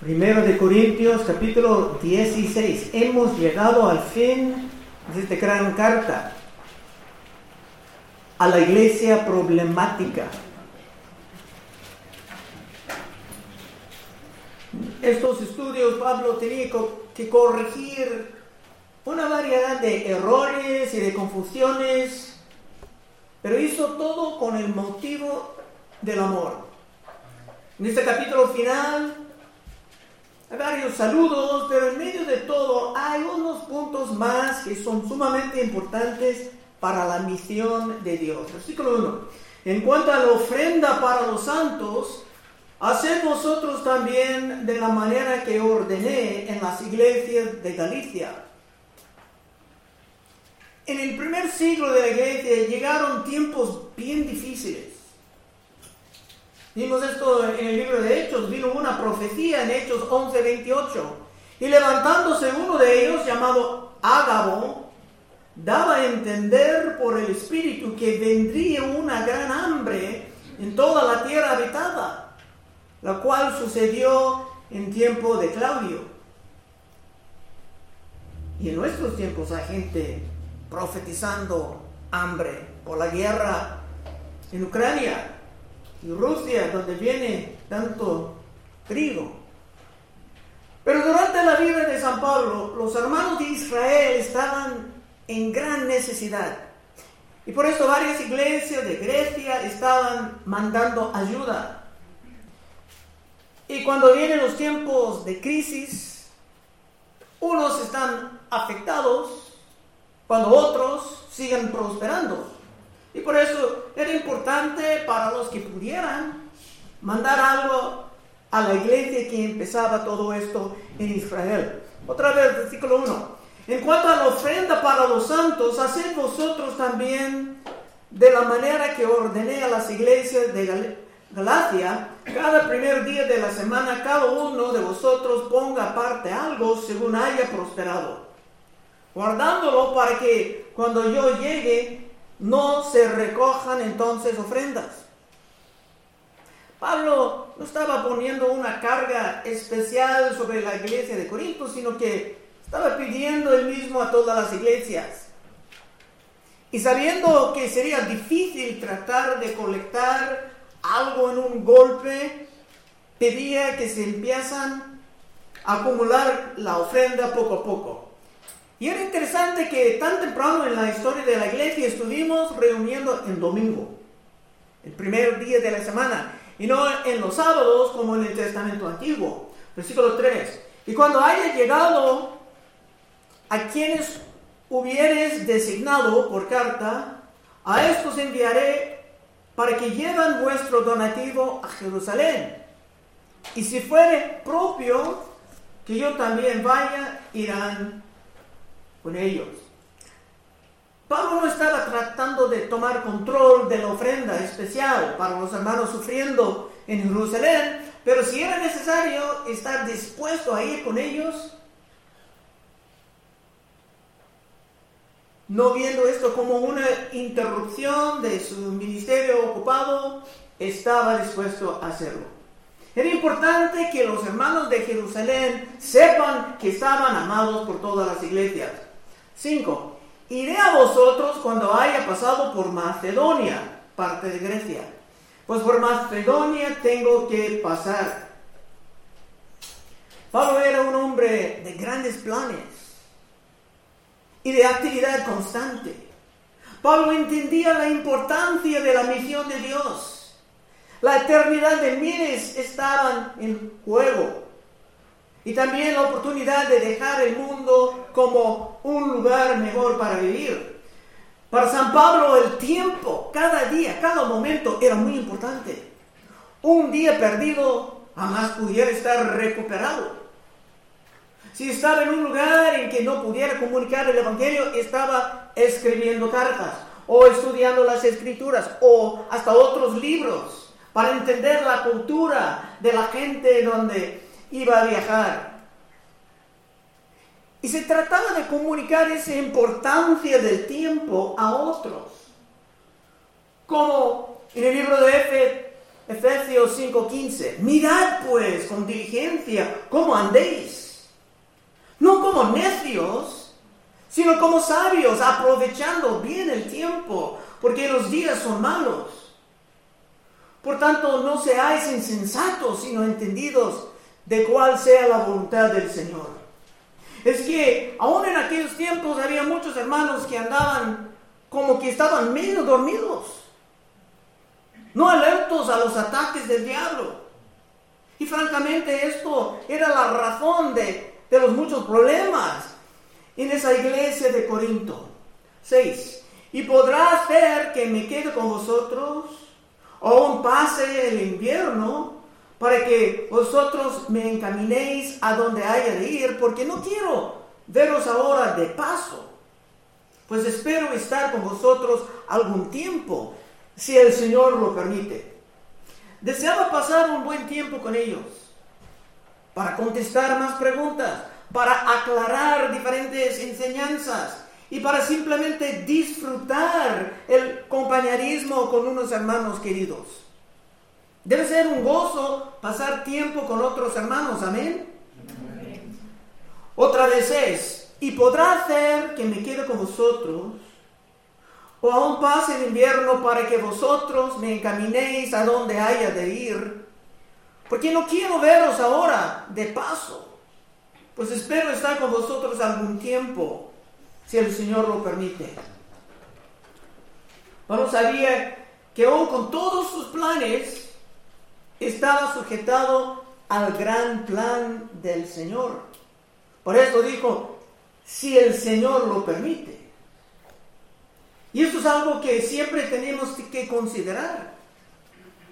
Primero de Corintios capítulo 16. Hemos llegado al fin de esta gran carta a la iglesia problemática. Estos estudios Pablo tenía que corregir una variedad de errores y de confusiones, pero hizo todo con el motivo del amor. En este capítulo final hay varios saludos, pero en medio de todo hay unos puntos más que son sumamente importantes para la misión de Dios. Versículo 1. En cuanto a la ofrenda para los santos, haced vosotros también de la manera que ordené en las iglesias de Galicia. En el primer siglo de la iglesia llegaron tiempos bien difíciles. Vimos esto en el libro de Hechos, vino una profecía en Hechos 11, 28. Y levantándose uno de ellos, llamado Ágabo, daba a entender por el Espíritu que vendría una gran hambre en toda la tierra habitada, la cual sucedió en tiempo de Claudio. Y en nuestros tiempos hay gente profetizando hambre por la guerra en Ucrania, y Rusia, donde viene tanto trigo. Pero durante la vida de San Pablo, los hermanos de Israel estaban en gran necesidad. Y por eso varias iglesias de Grecia estaban mandando ayuda. Y cuando vienen los tiempos de crisis, unos están afectados cuando otros siguen prosperando. Y por eso era importante para los que pudieran mandar algo a la iglesia que empezaba todo esto en Israel. Otra vez, versículo 1. En cuanto a la ofrenda para los santos, haced vosotros también de la manera que ordené a las iglesias de Galacia, cada primer día de la semana, cada uno de vosotros ponga aparte algo según haya prosperado, guardándolo para que cuando yo llegue no se recojan entonces ofrendas. Pablo no estaba poniendo una carga especial sobre la iglesia de Corinto, sino que estaba pidiendo el mismo a todas las iglesias. Y sabiendo que sería difícil tratar de colectar algo en un golpe, pedía que se empiezan a acumular la ofrenda poco a poco. Y era interesante que tan temprano en la historia de la iglesia estuvimos reuniendo en domingo, el primer día de la semana, y no en los sábados como en el Testamento Antiguo. Versículo 3. Y cuando haya llegado a quienes hubieres designado por carta, a estos enviaré para que lleven vuestro donativo a Jerusalén. Y si fuere propio que yo también vaya, irán ellos. Pablo no estaba tratando de tomar control de la ofrenda especial para los hermanos sufriendo en Jerusalén, pero si era necesario estar dispuesto a ir con ellos, no viendo esto como una interrupción de su ministerio ocupado, estaba dispuesto a hacerlo. Era importante que los hermanos de Jerusalén sepan que estaban amados por todas las iglesias. 5. Iré a vosotros cuando haya pasado por Macedonia, parte de Grecia. Pues por Macedonia tengo que pasar. Pablo era un hombre de grandes planes y de actividad constante. Pablo entendía la importancia de la misión de Dios. La eternidad de miles estaban en juego y también la oportunidad de dejar el mundo como un lugar mejor para vivir. Para San Pablo el tiempo, cada día, cada momento era muy importante. Un día perdido jamás pudiera estar recuperado. Si estaba en un lugar en que no pudiera comunicar el Evangelio, estaba escribiendo cartas o estudiando las escrituras o hasta otros libros para entender la cultura de la gente donde iba a viajar. Y se trataba de comunicar esa importancia del tiempo a otros. Como en el libro de Efe Efesios 5:15, mirad pues con diligencia cómo andéis, no como necios, sino como sabios, aprovechando bien el tiempo, porque los días son malos. Por tanto, no seáis insensatos, sino entendidos de cuál sea la voluntad del Señor. Es que aún en aquellos tiempos había muchos hermanos que andaban como que estaban medio dormidos no alertos a los ataques del diablo. Y francamente esto era la razón de, los muchos problemas en esa iglesia de Corinto. 6. Y podrá hacer que me quede con vosotros, o aún pase el invierno, para que vosotros me encaminéis a donde haya de ir, porque no quiero veros ahora de paso, pues espero estar con vosotros algún tiempo si el Señor lo permite. Deseaba pasar un buen tiempo con ellos para contestar más preguntas, para aclarar diferentes enseñanzas y para simplemente disfrutar el compañerismo con unos hermanos queridos. Debe ser un gozo pasar tiempo con otros hermanos, amén. Otra vez es, y podrá hacer que me quede con vosotros o aún pase el invierno para que vosotros me encaminéis a donde haya de ir, porque no quiero veros ahora de paso, pues espero estar con vosotros algún tiempo, si el Señor lo permite. Pablo sabía que aún con todos sus planes, estaba sujetado al gran plan del Señor. Por eso dijo, si el Señor lo permite. Y esto es algo que siempre tenemos que considerar,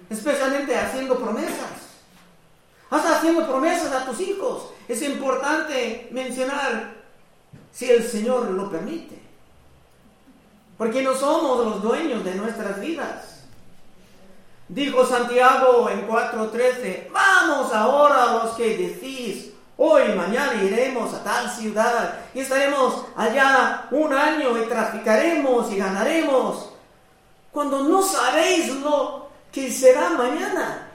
especialmente haciendo promesas. Hasta haciendo promesas a tus hijos. Es importante mencionar si el Señor lo permite. Porque no somos los dueños de nuestras vidas. Dijo Santiago en 4:13, vamos ahora los que decís, Hoy, mañana iremos a tal ciudad y estaremos allá un año y traficaremos y ganaremos. Cuando no sabéis lo que será mañana.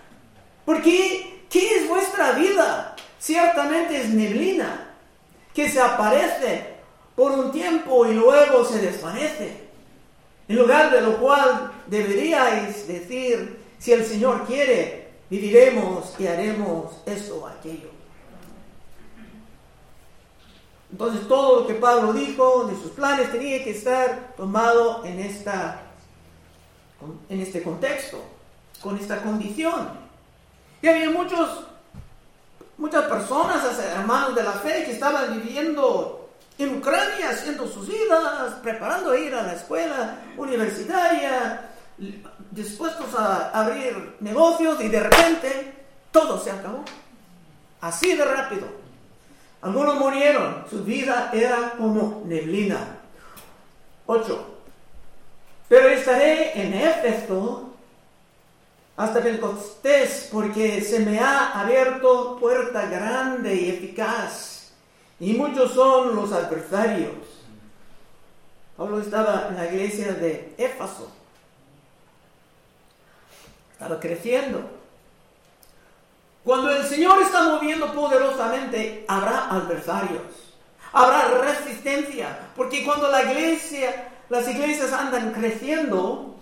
Porque, ¿qué es vuestra vida? Ciertamente es neblina que se aparece por un tiempo y luego se desvanece. En lugar de lo cual deberíais decir, si el Señor quiere, viviremos y haremos esto o aquello. Entonces todo lo que Pablo dijo de sus planes tenía que estar tomado en, esta, en este contexto, con esta condición. Y había muchos, muchas personas, hermanos de la fe, que estaban viviendo en Ucrania, haciendo sus vidas, preparando a ir a la escuela universitaria, dispuestos a abrir negocios y de repente todo se acabó. Así de rápido. Algunos murieron, su vida era como neblina. 8. Pero estaré en Éfeso hasta Pentecostés, porque se me ha abierto puerta grande y eficaz, y muchos son los adversarios. Pablo estaba en la iglesia de Éfeso, estaba creciendo. Cuando el Señor está moviendo poderosamente, habrá adversarios, habrá resistencia, porque cuando la iglesia, las iglesias andan creciendo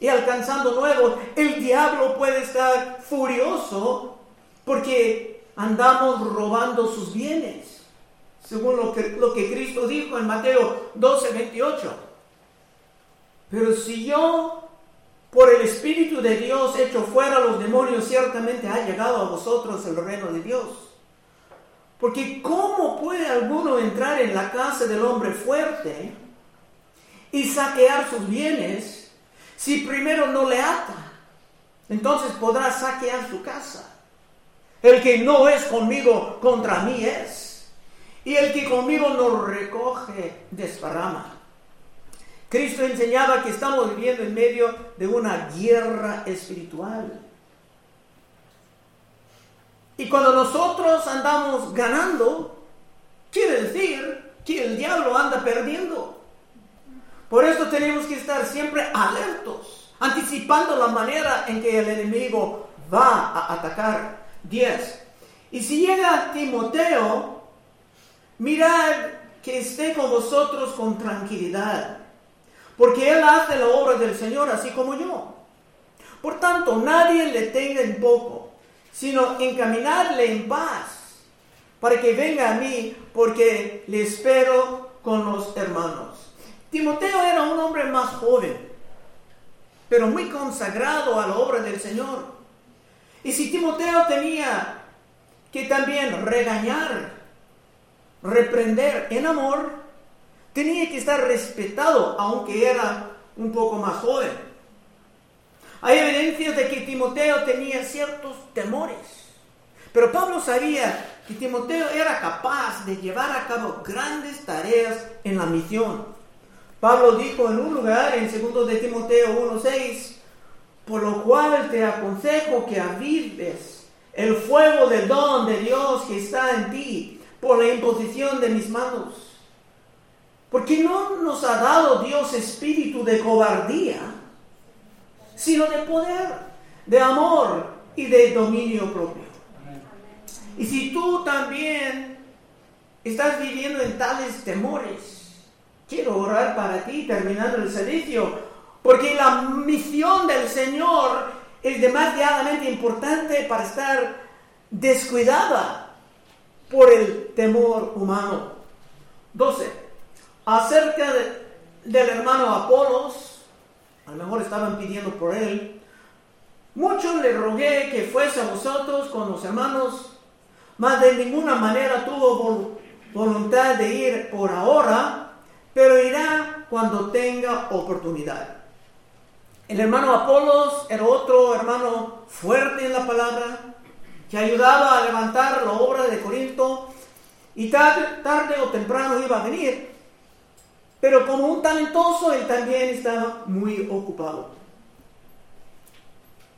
y alcanzando nuevos, el diablo puede estar furioso porque andamos robando sus bienes, según lo que, lo que Cristo dijo en Mateo 12, 28. Pero si yo por el Espíritu de Dios hecho fuera los demonios, ciertamente ha llegado a vosotros el reino de Dios. Porque ¿cómo puede alguno entrar en la casa del hombre fuerte y saquear sus bienes si primero no le ata? Entonces podrá saquear su casa. El que no es conmigo contra mí es. Y el que conmigo no recoge desparrama. Cristo enseñaba que estamos viviendo en medio de una guerra espiritual. Y cuando nosotros andamos ganando, quiere decir que el diablo anda perdiendo. Por eso tenemos que estar siempre alertos. anticipando la manera en que el enemigo va a atacar. 10. Y si llega Timoteo, mirad que esté con vosotros con tranquilidad, porque él hace la obra del Señor así como yo. Por tanto, nadie le tenga en poco, sino encaminarle en paz, para que venga a mí, porque le espero con los hermanos. Timoteo era un hombre más joven, pero muy consagrado a la obra del Señor. Y si Timoteo tenía que también regañar, reprender en amor, tenía que estar respetado, aunque era un poco más joven. Hay evidencia de que Timoteo tenía ciertos temores, pero Pablo sabía que Timoteo era capaz de llevar a cabo grandes tareas en la misión. Pablo dijo en un lugar, en 2 de Timoteo 1.6, por lo cual te aconsejo que avives el fuego del don de Dios que está en ti por la imposición de mis manos. Porque no nos ha dado Dios espíritu de cobardía, sino de poder, de amor y de dominio propio. Y si tú también estás viviendo en tales temores, quiero orar para ti terminando el servicio porque la misión del Señor es demasiadamente importante para estar descuidada por el temor humano. 12. Acerca del hermano Apolos, a lo mejor estaban pidiendo por él, mucho le rogué que fuese a vosotros con los hermanos, mas de ninguna manera tuvo voluntad de ir por ahora, pero irá cuando tenga oportunidad. El hermano Apolos era otro hermano fuerte en la palabra, que ayudaba a levantar la obra de Corinto y tarde, tarde o temprano iba a venir. Pero como un talentoso, él también estaba muy ocupado.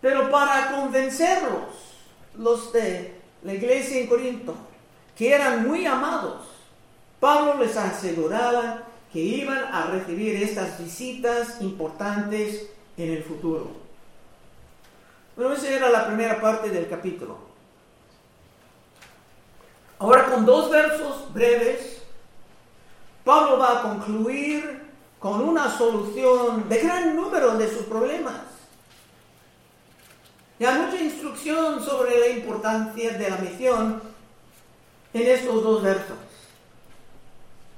Pero para convencerlos, los de la iglesia en Corinto, que eran muy amados, Pablo les aseguraba que iban a recibir estas visitas importantes en el futuro. Bueno, esa era la primera parte del capítulo. Ahora con dos versos breves, Pablo va a concluir con una solución de gran número de sus problemas. Y hay mucha instrucción sobre la importancia de la misión en estos dos versos.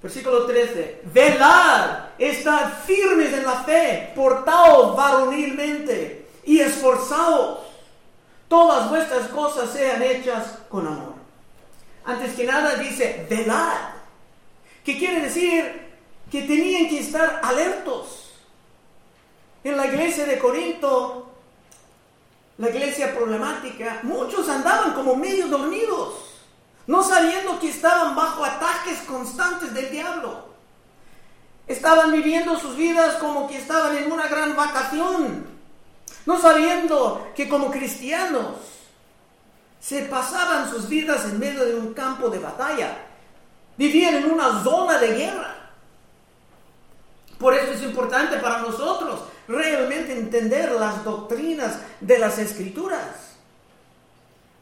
Versículo 13. Velad, estad firmes en la fe, portaos varonilmente y esforzaos. Todas vuestras cosas sean hechas con amor. Antes que nada dice velad, que quiere decir que tenían que estar alertos. En la iglesia de Corinto, la iglesia problemática, muchos andaban como medio dormidos no sabiendo que estaban bajo ataques constantes del diablo. Estaban viviendo sus vidas como que estaban en una gran vacación, no sabiendo que como cristianos se pasaban sus vidas en medio de un campo de batalla, vivían en una zona de guerra. Por eso es importante para nosotros realmente entender las doctrinas de las escrituras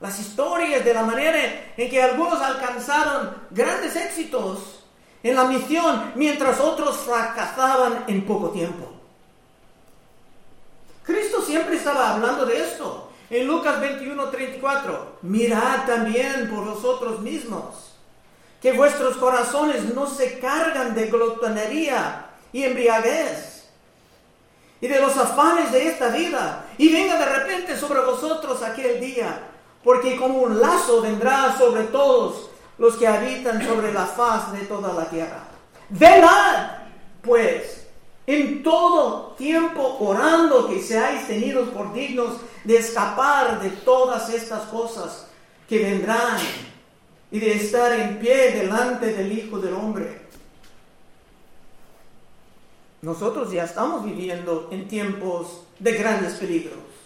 las historias de la manera en que algunos alcanzaron grandes éxitos en la misión mientras otros fracasaban en poco tiempo. Cristo siempre estaba hablando de esto. En Lucas 21, 34, mirad también por vosotros mismos, que vuestros corazones no se cargan de glotonería y embriaguez y de los afanes de esta vida, y venga de repente sobre vosotros aquel día porque como un lazo vendrá sobre todos los que habitan sobre la faz de toda la tierra. Velad, pues, en todo tiempo orando que seáis tenidos por dignos de escapar de todas estas cosas que vendrán y de estar en pie delante del Hijo del Hombre. Nosotros ya estamos viviendo en tiempos de grandes peligros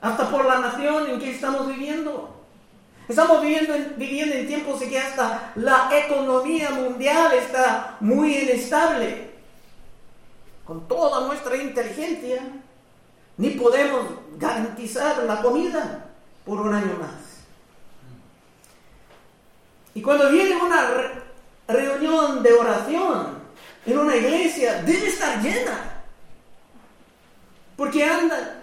hasta por la nación en que estamos viviendo. Estamos viviendo en, viviendo en tiempos en que hasta la economía mundial está muy inestable. Con toda nuestra inteligencia, ni podemos garantizar la comida por un año más. Y cuando viene una reunión de oración en una iglesia, debe estar llena. Porque anda,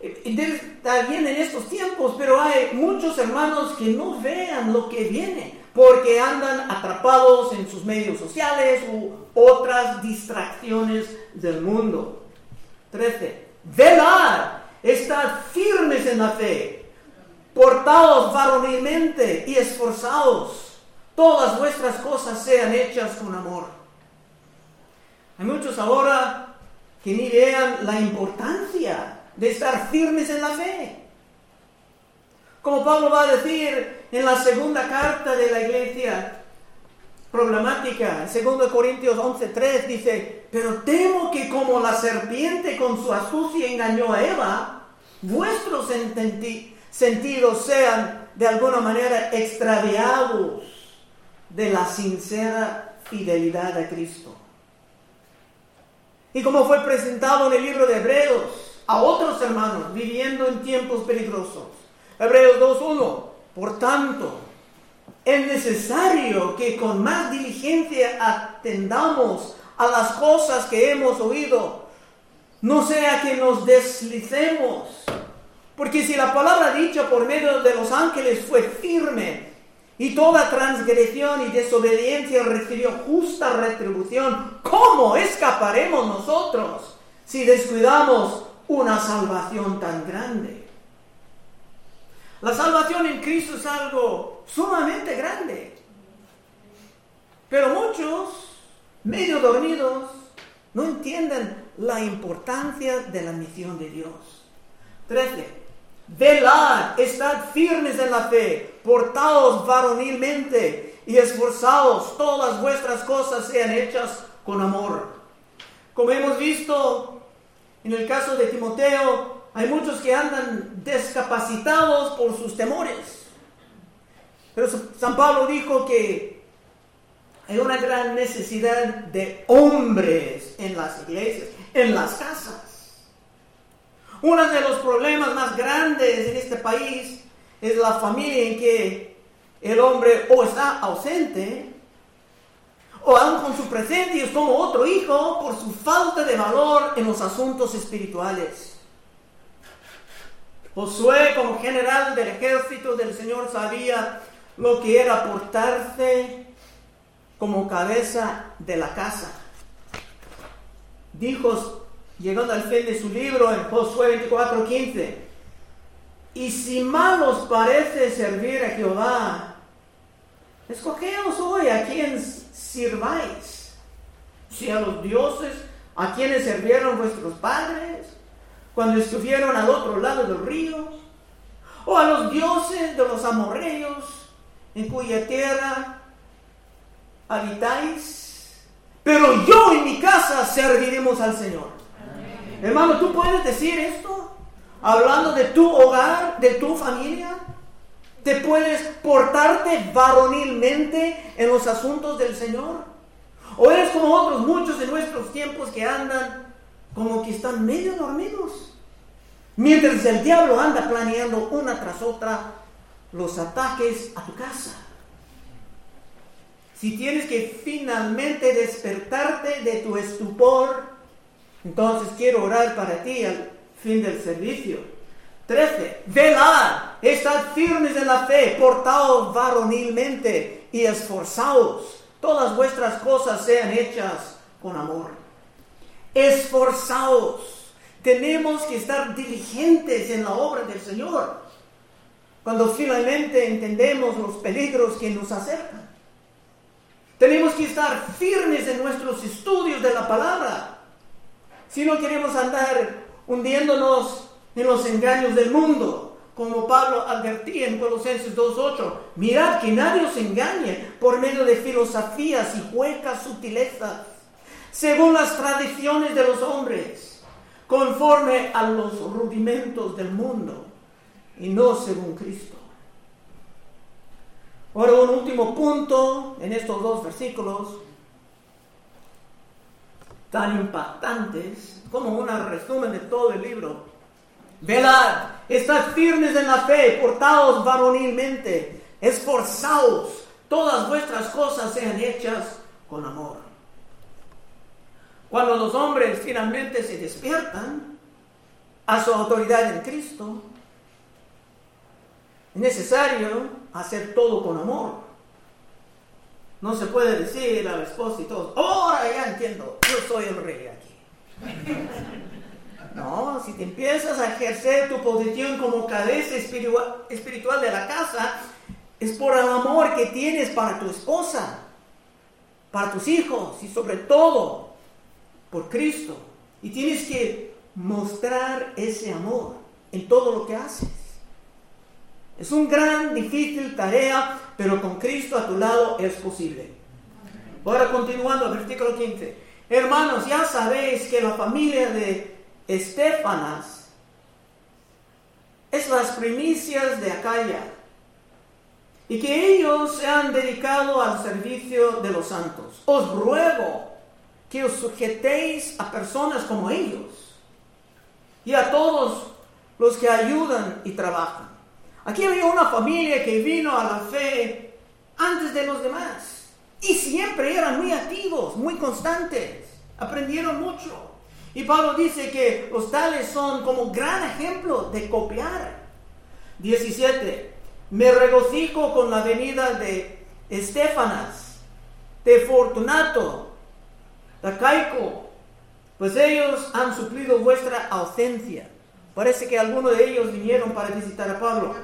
debe estar bien en estos tiempos, pero hay muchos hermanos que no vean lo que viene, porque andan atrapados en sus medios sociales u otras distracciones del mundo. 13. Velar, estad firmes en la fe, portados varonilmente y esforzados todas vuestras cosas sean hechas con amor. Hay muchos ahora que ni vean la importancia de estar firmes en la fe. Como Pablo va a decir en la segunda carta de la iglesia problemática, en 2 Corintios 11:3 dice, pero temo que como la serpiente con su astucia engañó a Eva, vuestros sentidos sean de alguna manera extraviados de la sincera fidelidad a Cristo. Y como fue presentado en el libro de Hebreos a otros hermanos viviendo en tiempos peligrosos. Hebreos 2.1. Por tanto, es necesario que con más diligencia atendamos a las cosas que hemos oído, no sea que nos deslicemos. Porque si la palabra dicha por medio de los ángeles fue firme, y toda transgresión y desobediencia recibió justa retribución. ¿Cómo escaparemos nosotros si descuidamos una salvación tan grande? La salvación en Cristo es algo sumamente grande. Pero muchos, medio dormidos, no entienden la importancia de la misión de Dios. 13. Velad, estad firmes en la fe, portaos varonilmente y esforzaos, todas vuestras cosas sean hechas con amor. Como hemos visto en el caso de Timoteo, hay muchos que andan descapacitados por sus temores. Pero San Pablo dijo que hay una gran necesidad de hombres en las iglesias, en las casas. Uno de los problemas más grandes en este país es la familia en que el hombre o está ausente o aún con su presencia es como otro hijo por su falta de valor en los asuntos espirituales. Josué como general del ejército del Señor sabía lo que era portarse como cabeza de la casa. Dijo llegando al fin de su libro en Josué 24:15. Y si mal os parece servir a Jehová, escogeos hoy a quien sirváis, si a los dioses a quienes sirvieron vuestros padres cuando estuvieron al otro lado del río, o a los dioses de los amorreos en cuya tierra habitáis. Pero yo y mi casa serviremos al Señor. Hermano, ¿tú puedes decir esto? Hablando de tu hogar, de tu familia. ¿Te puedes portarte varonilmente en los asuntos del Señor? ¿O eres como otros muchos en nuestros tiempos que andan como que están medio dormidos? Mientras el diablo anda planeando una tras otra los ataques a tu casa. Si tienes que finalmente despertarte de tu estupor, entonces quiero orar para ti al fin del servicio. 13. Velad, estad firmes en la fe, portaos varonilmente y esforzaos. Todas vuestras cosas sean hechas con amor. Esforzaos. Tenemos que estar diligentes en la obra del Señor. Cuando finalmente entendemos los peligros que nos acercan. Tenemos que estar firmes en nuestros estudios de la palabra si no queremos andar hundiéndonos en los engaños del mundo, como Pablo advertía en Colosenses 2.8, mirad que nadie os engañe por medio de filosofías y huecas sutilezas, según las tradiciones de los hombres, conforme a los rudimentos del mundo, y no según Cristo. Ahora un último punto en estos dos versículos tan impactantes como un resumen de todo el libro. Velad, estad firmes en la fe, portaos varonilmente, esforzaos, todas vuestras cosas sean hechas con amor. Cuando los hombres finalmente se despiertan a su autoridad en Cristo, es necesario hacer todo con amor. No se puede decir al esposo y todos, ahora ya entiendo, yo soy el rey aquí. No, si te empiezas a ejercer tu posición como cabeza espiritual de la casa, es por el amor que tienes para tu esposa, para tus hijos y sobre todo por Cristo. Y tienes que mostrar ese amor en todo lo que haces. Es un gran, difícil tarea, pero con Cristo a tu lado es posible. Ahora continuando, versículo 15. Hermanos, ya sabéis que la familia de Estefanas es las primicias de Acaya y que ellos se han dedicado al servicio de los santos. Os ruego que os sujetéis a personas como ellos y a todos los que ayudan y trabajan. Aquí había una familia que vino a la fe antes de los demás y siempre eran muy activos, muy constantes, aprendieron mucho. Y Pablo dice que los tales son como gran ejemplo de copiar. 17. Me regocijo con la venida de Estefanas, de Fortunato, de Caico, pues ellos han suplido vuestra ausencia. Parece que algunos de ellos vinieron para visitar a Pablo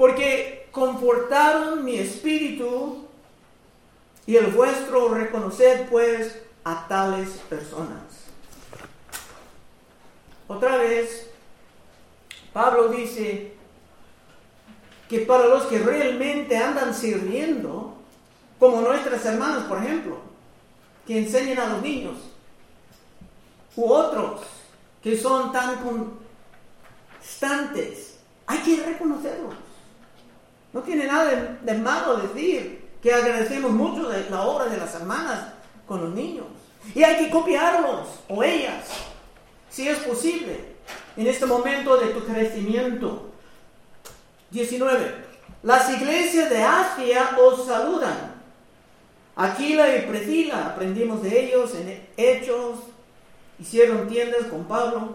porque confortaron mi espíritu y el vuestro reconoced pues a tales personas. Otra vez, Pablo dice que para los que realmente andan sirviendo, como nuestras hermanas, por ejemplo, que enseñan a los niños, u otros que son tan constantes, hay que reconocerlos. No tiene nada de, malo decir que agradecemos mucho la obra de las hermanas con los niños. Y hay que copiarlos o ellas, si es posible, en este momento de tu crecimiento. 19. Las iglesias de Asia os saludan. Aquila y Priscila, aprendimos de ellos en Hechos, hicieron tiendas con Pablo.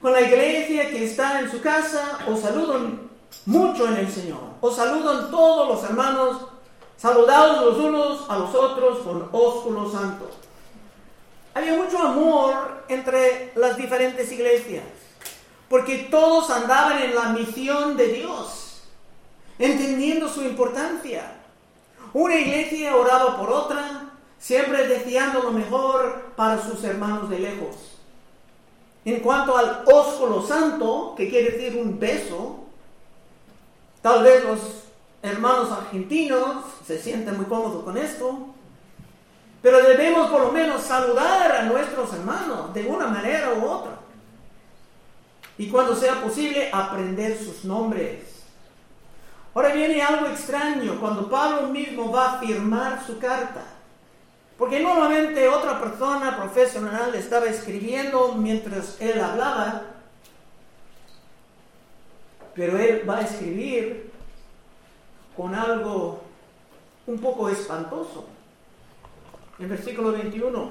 Con la iglesia que está en su casa, os saludan mucho en el Señor. Os saludan todos los hermanos, saludados los unos a los otros con ósculo santo. Había mucho amor entre las diferentes iglesias, porque todos andaban en la misión de Dios, entendiendo su importancia. Una iglesia oraba por otra, siempre deseando lo mejor para sus hermanos de lejos. En cuanto al ósculo santo, que quiere decir un beso, Tal vez los hermanos argentinos se sienten muy cómodos con esto, pero debemos por lo menos saludar a nuestros hermanos de una manera u otra. Y cuando sea posible, aprender sus nombres. Ahora viene algo extraño cuando Pablo mismo va a firmar su carta. Porque normalmente otra persona profesional estaba escribiendo mientras él hablaba pero él va a escribir con algo un poco espantoso. En versículo 21,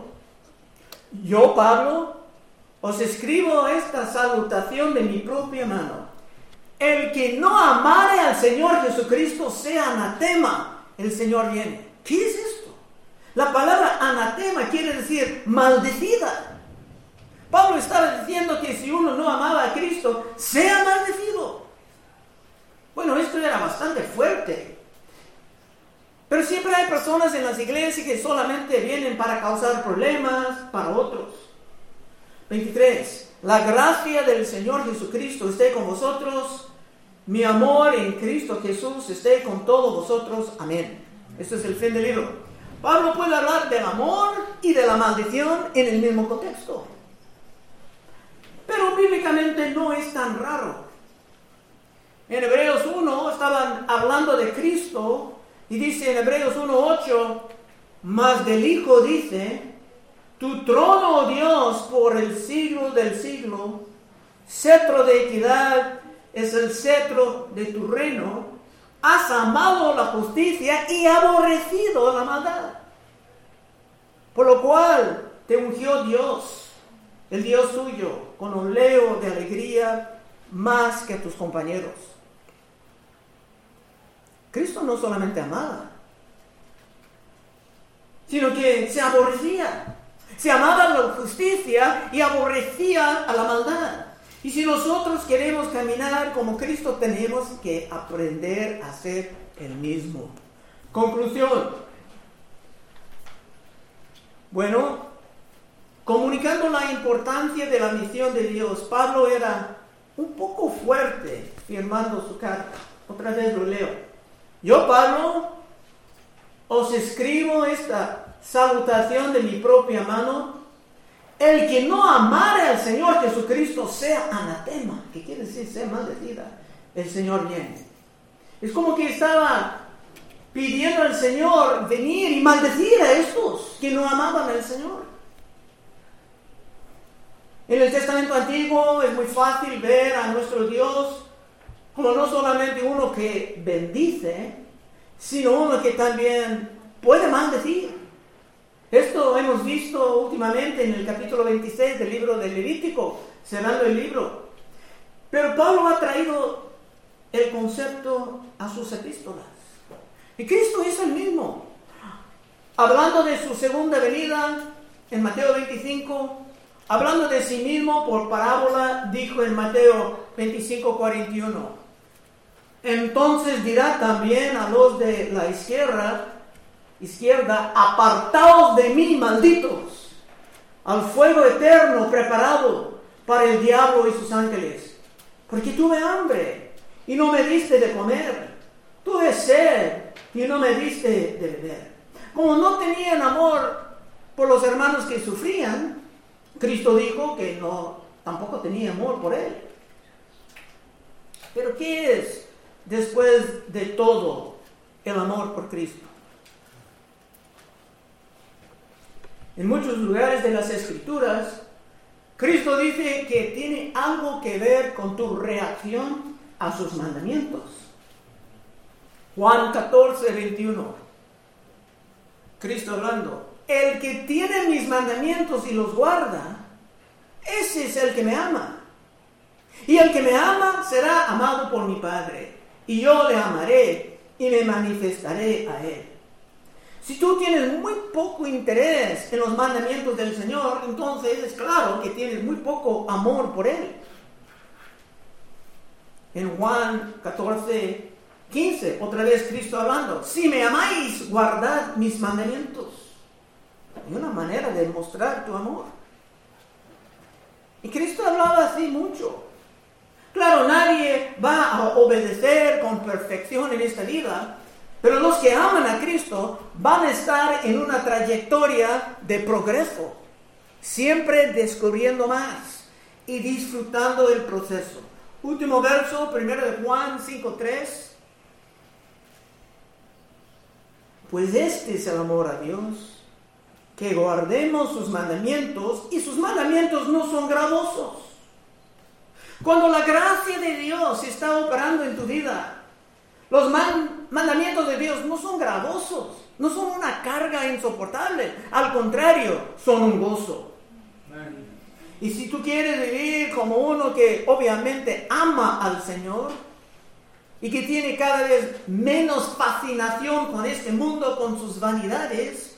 yo Pablo os escribo esta salutación de mi propia mano. El que no amare al Señor Jesucristo sea anatema. El Señor viene. ¿Qué es esto? La palabra anatema quiere decir maldecida. Pablo estaba diciendo que si uno no amaba a Cristo, sea maldecido. Bueno, esto era bastante fuerte. Pero siempre hay personas en las iglesias que solamente vienen para causar problemas para otros. 23. La gracia del Señor Jesucristo esté con vosotros. Mi amor en Cristo Jesús esté con todos vosotros. Amén. Este es el fin del libro. Pablo puede hablar del amor y de la maldición en el mismo contexto. Pero bíblicamente no es tan raro. En Hebreos 1 estaban hablando de Cristo y dice en Hebreos 1.8, más del Hijo dice, tu trono, oh Dios, por el siglo del siglo, cetro de equidad es el cetro de tu reino, has amado la justicia y aborrecido la maldad. Por lo cual te ungió Dios, el Dios suyo, con un leo de alegría más que a tus compañeros. Cristo no solamente amaba, sino que se aborrecía. Se amaba la justicia y aborrecía a la maldad. Y si nosotros queremos caminar como Cristo, tenemos que aprender a ser el mismo. Conclusión. Bueno, comunicando la importancia de la misión de Dios, Pablo era un poco fuerte firmando su carta. Otra vez lo leo. Yo, Pablo, os escribo esta salutación de mi propia mano el que no amare al Señor Jesucristo sea anatema, que quiere decir sea maldecida. El Señor viene. Es como que estaba pidiendo al Señor venir y maldecir a estos que no amaban al Señor. En el Testamento Antiguo es muy fácil ver a nuestro Dios como no solamente uno que bendice, sino uno que también puede maldecir. Esto hemos visto últimamente en el capítulo 26 del libro del Levítico, cerrando el libro. Pero Pablo ha traído el concepto a sus epístolas. Y Cristo es el mismo. Hablando de su segunda venida en Mateo 25, hablando de sí mismo por parábola, dijo en Mateo 25, 41. Entonces dirá también a los de la izquierda, izquierda, apartaos de mí, malditos, al fuego eterno preparado para el diablo y sus ángeles. Porque tuve hambre y no me diste de comer, tuve sed y no me diste de beber. Como no tenían amor por los hermanos que sufrían, Cristo dijo que no, tampoco tenía amor por él. Pero ¿qué es después de todo el amor por Cristo? en muchos lugares de las escrituras, Cristo dice que tiene algo que ver con tu reacción a sus mandamientos. Juan 14, 21. Cristo hablando, el que tiene mis mandamientos y los guarda, ese es el que me ama. Y el que me ama será amado por mi Padre, y yo le amaré y me manifestaré a él. Si tú tienes muy poco interés en los mandamientos del Señor, entonces es claro que tienes muy poco amor por Él. En Juan 14, 15, otra vez Cristo hablando, si me amáis, guardad mis mandamientos. Hay una manera de mostrar tu amor. Y Cristo hablaba así mucho. Claro, nadie va a obedecer con perfección en esta vida, pero los que aman a Cristo van a estar en una trayectoria de progreso, siempre descubriendo más y disfrutando del proceso. Último verso, primero de Juan 5.3. Pues este es el amor a Dios, que guardemos sus mandamientos y sus mandamientos no son gravosos. Cuando la gracia de Dios está operando en tu vida, los mandamientos de Dios no son gravosos, no son una carga insoportable, al contrario, son un gozo. Y si tú quieres vivir como uno que obviamente ama al Señor y que tiene cada vez menos fascinación con este mundo, con sus vanidades,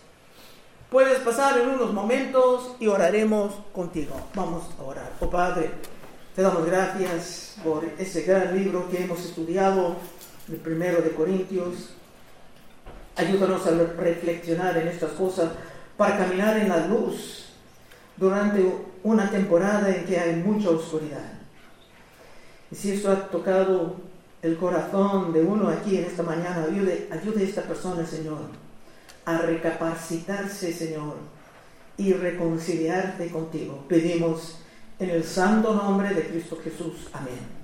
puedes pasar en unos momentos y oraremos contigo. Vamos a orar. Oh Padre, te damos gracias por ese gran libro que hemos estudiado el primero de Corintios. Ayúdanos a reflexionar en estas cosas para caminar en la luz durante una temporada en que hay mucha oscuridad. Y si esto ha tocado el corazón de uno aquí en esta mañana, ayude, ayude a esta persona, Señor, a recapacitarse, Señor, y reconciliarte contigo. Pedimos en el santo nombre de Cristo Jesús. Amén.